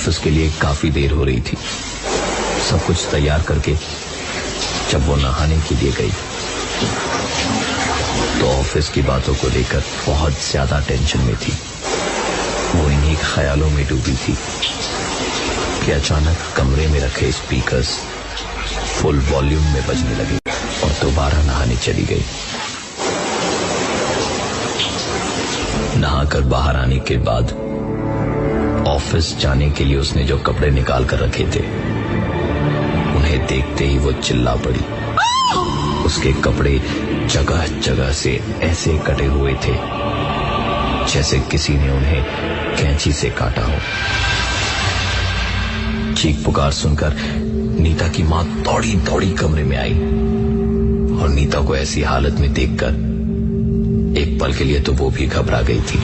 Office के लिए काफ़ी देर हो रही थी। सब कुछ तैयार करके जब वो नहाने के लिए गई तो ऑफ़िस की बातों को लेकर बहुत ज़्यादा टेंशन में थी। वो इन्हीं ख्यालों में डूबी थी कि अचानक कमरे में रखे स्पीकर्स फुल वॉल्यूम में बजने लगे और दोबारा नहाने चली गई। नहाकर बाहर आने के बाद ऑफ़िस जाने के लिए उसने जो कपड़े निकाल कर रखे थे, उन्हें देखते ही वो चिल्ला पड़ी। उसके कपड़े जगह जगह से ऐसे कटे हुए थे, जैसे किसी ने उन्हें कैंची से काटा हो। चीख पुकार सुनकर नीता की माँ दौड़ी दौड़ी कमरे में आई और नीता को ऐसी हालत में देखकर एक पल के लिए तो वो भी घबरा गई थी।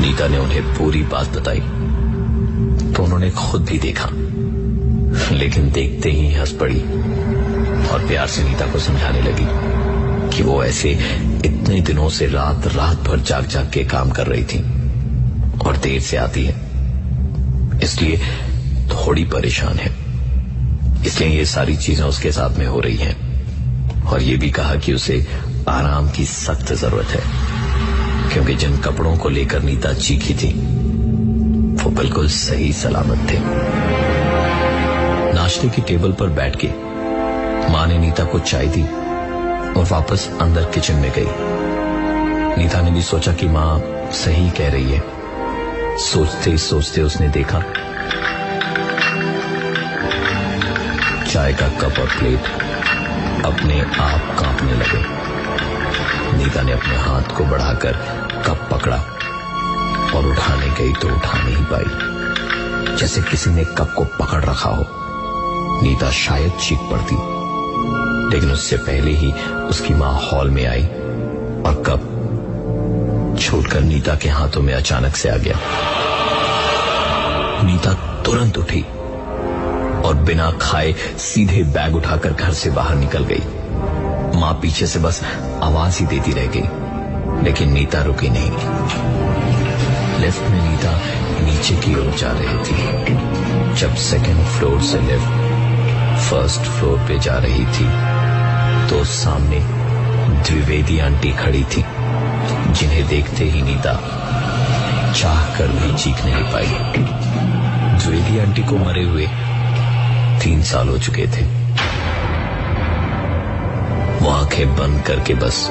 नीता ने उन्हें पूरी बात बताई। तो उन्होंने खुद भी देखा। लेकिन देखते ही हंस पड़ी और प्यार से नीता को समझाने लगी कि वो ऐसे इतने दिनों से रात रात भर जाग जाग के काम कर रही थी और देर से आती है। इसलिए थोड़ी परेशान है। इसलिए ये सारी चीज़ें उसके साथ में हो रही हैं और ये भी कहा कि उसे आराम की सख्त ज़रूरत है, क्योंकि जिन कपड़ों को लेकर नीता चीखी थी वो बिल्कुल सही सलामत थे। नाश्ते की टेबल पर बैठ के माँ ने नीता को चाय दी और वापस अंदर किचन में गई। नीता ने भी सोचा कि माँ सही कह रही है। सोचते सोचते उसने देखा, चाय का कप और प्लेट अपने आप कांपने लगे। नीता ने अपने हाथ को बढ़ाकर कप पकड़ा। और उठाने गई तो उठा नहीं पाई। जैसे किसी ने कप को पकड़ रखा हो। नीता शायद चीख पड़ती। लेकिन उससे पहले ही उसकी माँ हॉल में आई और कप छोड़कर नीता के हाथों में अचानक से आ गया। नीता तुरंत उठी और बिना खाए सीधे बैग उठाकर घर से बाहर निकल गई। माँ पीछे से बस आवाज़ ही देती रह गई, लेकिन नीता रुकी नहीं। लिफ्ट में नीता नीचे की ओर जा रही थी। जब सेकंड फ्लोर से लिफ्ट फ़र्स्ट फ्लोर पे जा रही थी तो सामने द्विवेदी आंटी खड़ी थी, जिन्हें देखते ही नीता चाह कर भी चीख नहीं पाई। द्विवेदी आंटी को मरे हुए तीन साल हो चुके थे। वो आँखें बंद करके बस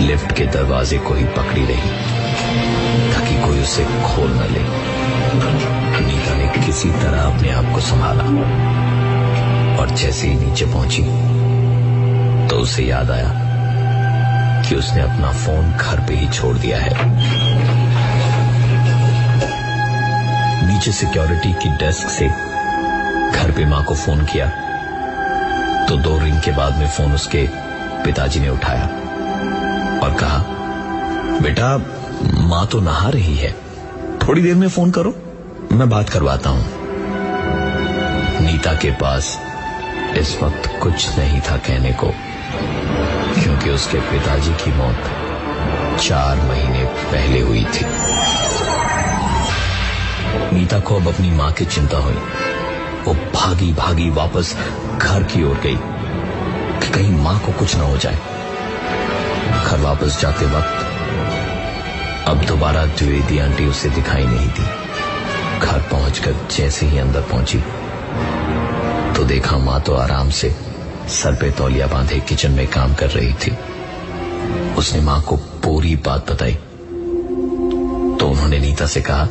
लिफ्ट के दरवाजे को ही पकड़ी रही। ताकि कोई उसे खोल न ले। नीता ने किसी तरह अपने आप को संभाला। और जैसे ही नीचे पहुँची तो उसे याद आया कि उसने अपना फ़ोन घर पे ही छोड़ दिया है। नीचे सिक्योरिटी की डेस्क से घर पे माँ को फ़ोन किया। तो दो रिंग के बाद में फ़ोन उसके पिताजी ने उठाया और कहा, बेटा माँ तो नहा रही है। थोड़ी देर में फ़ोन करो, मैं बात करवाता हूँ। नीता के पास इस वक्त कुछ नहीं था कहने को, क्योंकि उसके पिताजी की मौत चार महीने पहले हुई थी। नीता को अब अपनी माँ की चिंता हुई। वो भागी भागी वापस घर की ओर गई कि कहीं माँ को कुछ ना हो जाए। घर वापस जाते वक्त अब दोबारा द्विवेदी आंटी उसे दिखाई नहीं दी। घर पहुंचकर जैसे ही अंदर पहुँची तो देखा माँ तो आराम से सर पे तौलिया बांधे किचन में काम कर रही थी। उसने माँ को पूरी बात बताई। तो उन्होंने नीता से कहा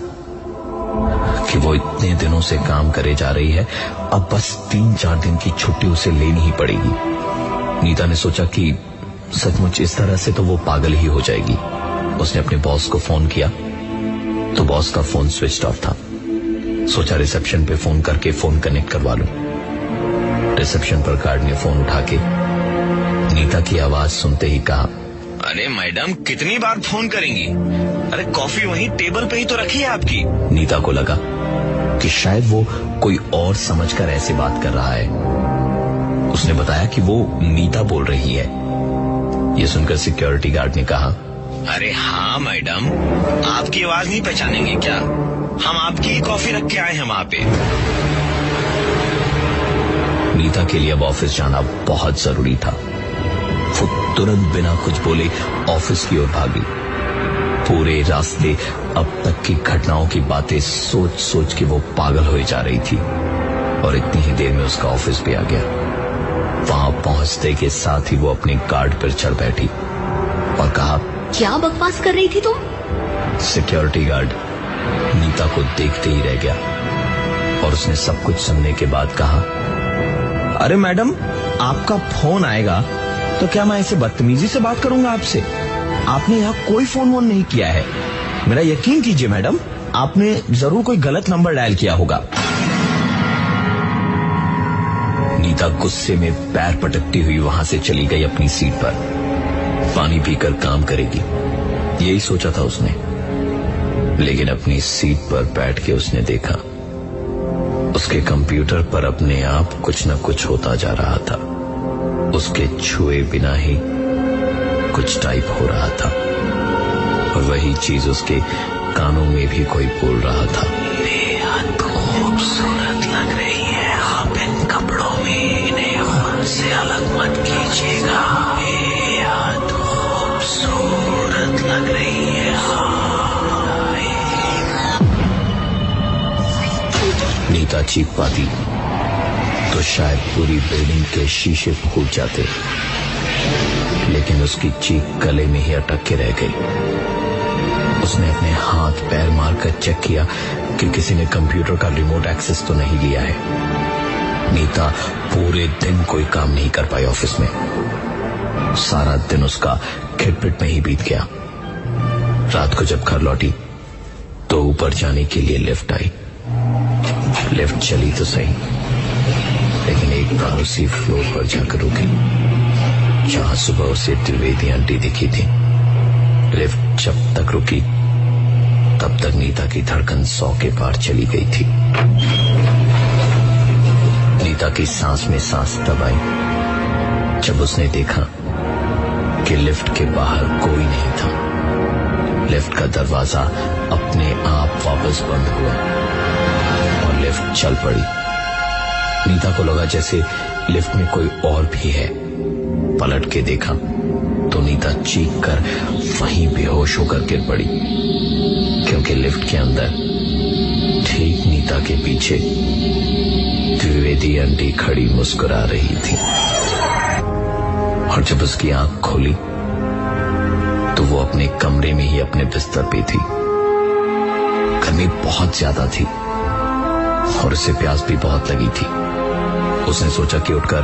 कि वो इतने दिनों से काम करे जा रही है, अब बस तीन चार दिन की छुट्टी उसे लेनी ही पड़ेगी। नीता ने सोचा कि सचमुच इस तरह से तो वो पागल ही हो जाएगी। उसने अपने बॉस को फ़ोन किया। तो बॉस का फ़ोन स्विच ऑफ़ था। सोचा रिसेप्शन पे फ़ोन करके फ़ोन कनेक्ट करवा लूँ। रिसेप्शन पर गार्ड ने फ़ोन उठा के नीता की आवाज़ सुनते ही कहा, अरे मैडम, कितनी बार फ़ोन करेंगी? अरे कॉफ़ी वहीं टेबल पे ही तो रखी है आपकी। नीता को लगा कि शायद वो कोई और समझकर ऐसे बात कर रहा है। उसने बताया कि वो नीता बोल रही है। ये सुनकर सिक्योरिटी गार्ड ने कहा अरे हाँ मैडम। आपकी आवाज़ नहीं पहचानेंगे क्या? हम आपकी कॉफ़ी रख के आए हैं वहाँ पे। नीता के लिए अब ऑफ़िस जाना बहुत ज़रूरी था। वो तुरंत बिना कुछ बोले ऑफ़िस की ओर भागी। पूरे रास्ते अब तक की घटनाओं की बातें सोच सोच के वो पागल हो जा रही थी। और इतनी ही देर में उसका ऑफ़िस भी आ गया। वहाँ पहुँचते के साथ ही वो अपनी गार्ड पर चढ़ बैठी और कहा क्या बकवास कर रही थी तुम? सिक्योरिटी गार्ड नीता को देखते ही रह गया और उसने सब कुछ सुनने के बाद कहा, अरे मैडम, आपका फ़ोन आएगा तो क्या मैं ऐसे बदतमीजी से बात करूँगा आपसे? आपने यहाँ कोई फ़ोन वोन नहीं किया है। मेरा यकीन कीजिए मैडम, आपने ज़रूर कोई गलत नंबर डायल किया होगा. नीता गुस्से में पैर पटकती हुई वहाँ से चली गई अपनी सीट पर। पानी पीकर काम करेगी। यही सोचा था उसने। लेकिन अपनी सीट पर बैठ के उसने देखा। उसके कंप्यूटर पर अपने आप कुछ न कुछ होता जा रहा था। उसके छुए बिना ही कुछ टाइप हो रहा था। और वही चीज़ उसके कानों में भी कोई बोल रहा था। बेहद खूबसूरत लग रही है। आप इन कपड़ों में इन्हें से अलग मत कीजिएगा। नीता चीख पाती तो शायद पूरी बिल्डिंग के शीशे फूट जाते। लेकिन उसकी चीख गले में ही अटक के रह गई। उसने अपने हाथ पैर मारकर चेक किया कि किसी ने कंप्यूटर का रिमोट एक्सेस तो नहीं लिया है। नीता पूरे दिन कोई काम नहीं कर पाई ऑफ़िस में। सारा दिन उसका खिटपिट में ही बीत गया। रात को जब घर लौटी तो ऊपर जाने के लिए लिफ्ट आई। लिफ्ट चली तो सही। लेकिन एक उसी फ्लोर पर जाकर रुकी। जहाँ सुबह उसे त्रिवेदी आंटी दिखी थी। लिफ्ट जब तक रुकी, तब तक नीता की धड़कन सौ के पार चली गई थी। नीता की सांस में सांस तब आई जब उसने देखा कि लिफ्ट के बाहर कोई नहीं था लिफ्ट का दरवाज़ा अपने आप वापस बंद हुआ। लिफ्ट चल पड़ी। नीता को लगा जैसे लिफ्ट में कोई और भी है। पलट के देखा तो नीता चीख कर वहीं बेहोश होकर गिर पड़ी। क्योंकि लिफ्ट के अंदर ठीक नीता के पीछे द्विवेदी आंटी खड़ी मुस्कुरा रही थी। और जब उसकी आँख खोली तो वो अपने कमरे में ही अपने बिस्तर पे थी। गर्मी बहुत ज़्यादा थी। और उसे प्यास भी बहुत लगी थी। उसने सोचा कि उठकर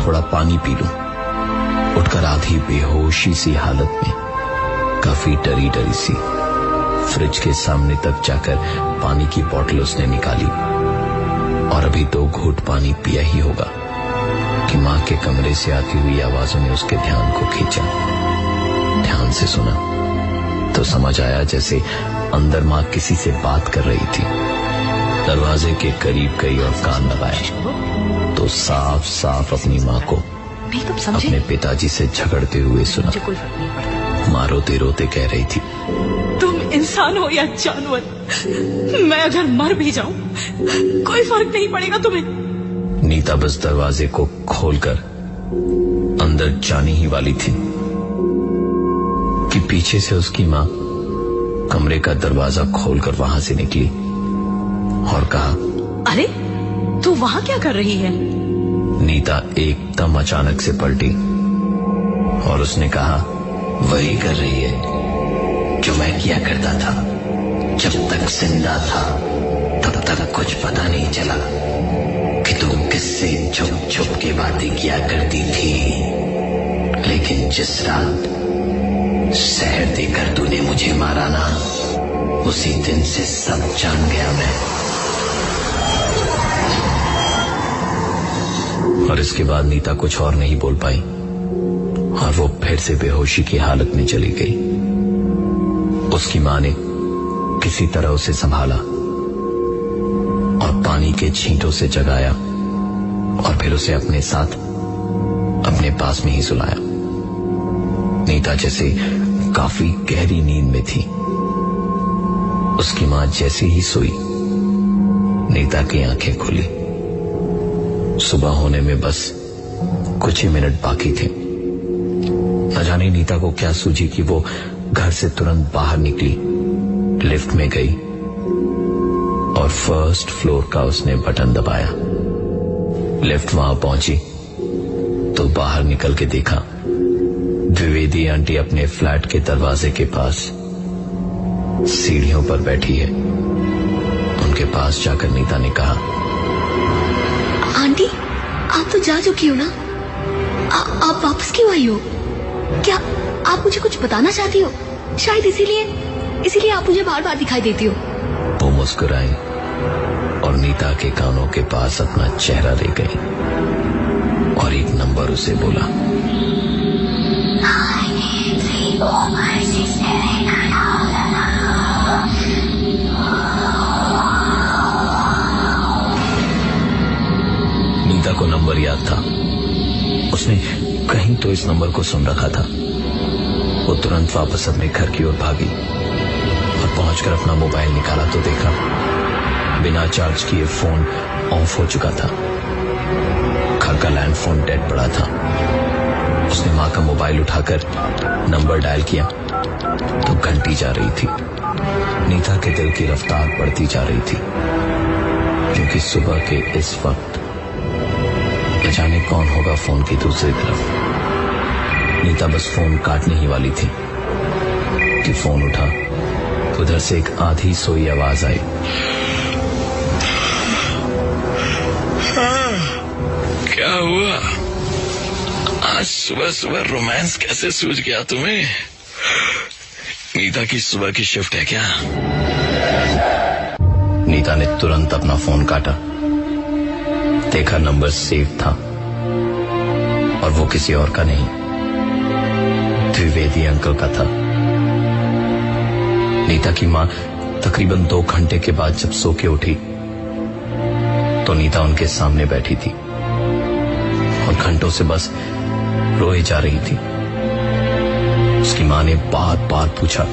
थोड़ा पानी पी लूँ। उठकर आधी बेहोशी सी हालत में, काफ़ी डरी डरी सी, फ्रिज के सामने तक जाकर पानी की बोतल उसने निकाली। और अभी दो घूट पानी पिया ही होगा कि माँ के कमरे से आती हुई आवाजों ने उसके ध्यान को खींचा। ध्यान से सुना तो समझ आया जैसे अंदर माँ किसी से बात कर रही थी। दरवाजे के करीब गई और कान लगाया तो साफ़ साफ़ अपनी माँ को अपने पिताजी से झगड़ते हुए सुना। माँ रोते रोते कह रही थी। तुम इंसान हो या जानवर मैं अगर मर भी जाऊँ कोई फ़र्क नहीं पड़ेगा तुम्हें। नीता बस दरवाजे को खोलकर अंदर जाने ही वाली थी कि पीछे से उसकी माँ कमरे का दरवाज़ा खोलकर वहाँ से निकली। और कहा अरे तू वहाँ क्या कर रही है? नीता एकदम अचानक से पलटी और उसने कहा वही कर रही है जो मैं किया करता था। जब तक ज़िंदा था तब तक कुछ पता नहीं चला कि तुम किससे छुप छुप के बातें किया करती थी। लेकिन जिस रात शहर देकर तूने मुझे मारा ना उसी दिन से सब जान गया मैं। और इसके बाद नीता कुछ और नहीं बोल पाई। और वो फिर से बेहोशी की हालत में चली गई। उसकी माँ ने किसी तरह उसे संभाला और पानी के छींटों से जगाया और फिर उसे अपने साथ, अपने पास में ही सुलाया। नीता जैसे काफ़ी गहरी नींद में थी। उसकी माँ जैसे ही सोई, नीता की आँखें खुली। सुबह होने में बस कुछ ही मिनट बाकी थे। न जाने नीता को क्या सूझी कि वो घर से तुरंत बाहर निकली, लिफ्ट में गई और फ़र्स्ट फ्लोर का उसने बटन दबाया। लिफ्ट वहाँ पहुँची तो बाहर निकल के देखा, द्विवेदी आंटी अपने फ्लैट के दरवाजे के पास सीढ़ियों पर बैठी है। उनके पास जाकर नीता ने कहा तो जा चुकी हो ना? आ, आप वापस क्यों आई हो? क्या आप मुझे कुछ बताना चाहती हो? शायद इसीलिए इसीलिए आप मुझे बार बार दिखाई देती हो। वो मुस्कुराई और नीता के कानों के पास अपना चेहरा ले गई और एक नंबर उसे बोला। को नंबर याद था। उसने कहीं तो इस नंबर को सुन रखा था। वो तुरंत वापस अपने घर की ओर भागी और पहुंचकर अपना मोबाइल निकाला तो देखा, बिना चार्ज किए फ़ोन ऑफ़ हो चुका था। घर का लैंड फ़ोन डेड पड़ा था। उसने माँ का मोबाइल उठाकर नंबर डायल किया। तो घंटी जा रही थी। नीता के दिल की रफ्तार बढ़ती जा रही थी, क्योंकि सुबह के इस वक्त जाने कौन होगा फ़ोन की दूसरी तरफ़। नीता बस फ़ोन काटने ही वाली थी। कि फ़ोन उठा तो उधर से एक आधी सोई आवाज़ आई। क्या हुआ? आज सुबह सुबह रोमांस कैसे सूझ गया तुम्हें? नीता की सुबह की शिफ्ट है क्या? नीता ने तुरंत अपना फ़ोन काटा। देखा नंबर सेव था। और वो किसी और का नहीं। द्विवेदी अंकल का था। नीता की माँ तकरीबन दो घंटे के बाद जब सो के उठी तो नीता उनके सामने बैठी थी। और घंटों से बस रोए जा रही थी। उसकी माँ ने बार बार पूछा।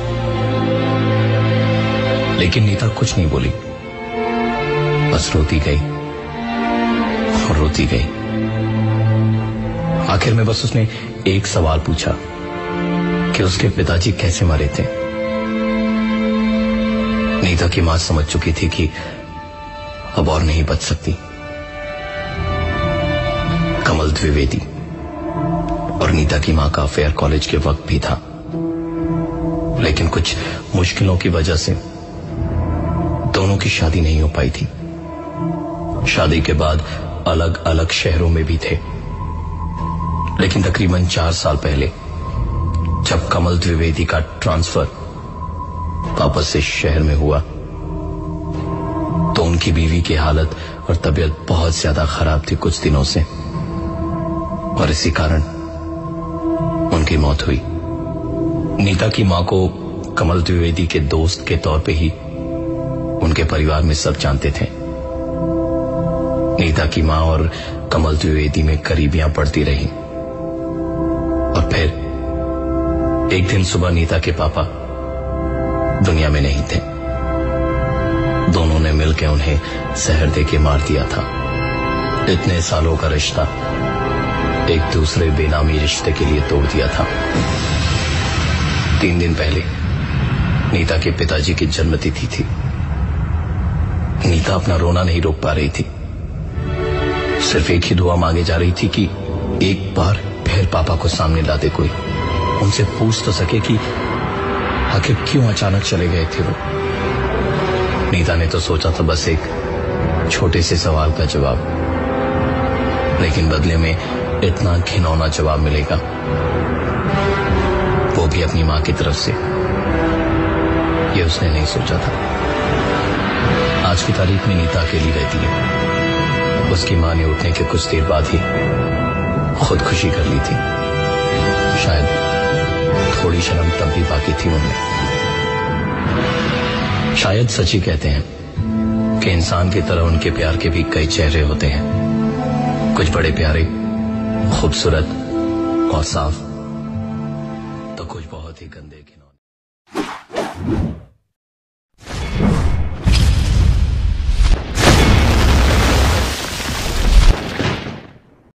लेकिन नीता कुछ नहीं बोली। बस रोती गई। और रोती गई। आखिर में बस उसने एक सवाल पूछा कि उसके पिताजी कैसे मरे थे? नीता की माँ समझ चुकी थी कि अब और नहीं बच सकती। कमल द्विवेदी और नीता की माँ का अफेयर कॉलेज के वक्त भी था। लेकिन कुछ मुश्किलों की वजह से दोनों की शादी नहीं हो पाई थी। शादी के बाद अलग अलग शहरों में भी थे। लेकिन तकरीबन चार साल पहले, जब कमल द्विवेदी का ट्रांसफ़र वापस से शहर में हुआ तो उनकी बीवी की हालत और तबीयत बहुत ज़्यादा खराब थी कुछ दिनों से। और इसी कारण उनकी मौत हुई। नीता की माँ को कमल द्विवेदी के दोस्त के तौर पे ही उनके परिवार में सब जानते थे। नीता की माँ और कमल द्विवेदी में करीबियाँ पड़ती रही। और फिर एक दिन सुबह नीता के पापा दुनिया में नहीं थे। दोनों ने मिलकर उन्हें जहर दे के मार दिया था। इतने सालों का रिश्ता एक दूसरे बेनामी रिश्ते के लिए तोड़ दिया था। तीन दिन पहले नीता के पिताजी की जन्मतिथि थी। नीता अपना रोना नहीं रोक पा रही थी। सिर्फ़ एक ही दुआ मांगे जा रही थी कि एक बार फिर पापा को सामने ला दे कोई। उनसे पूछ तो सके कि आखिर क्यों अचानक चले गए थे वो? नीता ने तो सोचा था बस एक छोटे से सवाल का जवाब। लेकिन बदले में इतना घिनौना जवाब मिलेगा। वो भी अपनी माँ की तरफ़ से। ये उसने नहीं सोचा था। आज की तारीख में नीता अकेली रहती है। उसकी माँ ने उठने के कुछ देर बाद ही खुदकुशी कर ली थी। शायद थोड़ी शर्म तब भी बाकी थी उनमें। शायद सच ही कहते हैं कि इंसान की तरह उनके प्यार के भी कई चेहरे होते हैं। कुछ बड़े प्यारे, खूबसूरत और साफ़।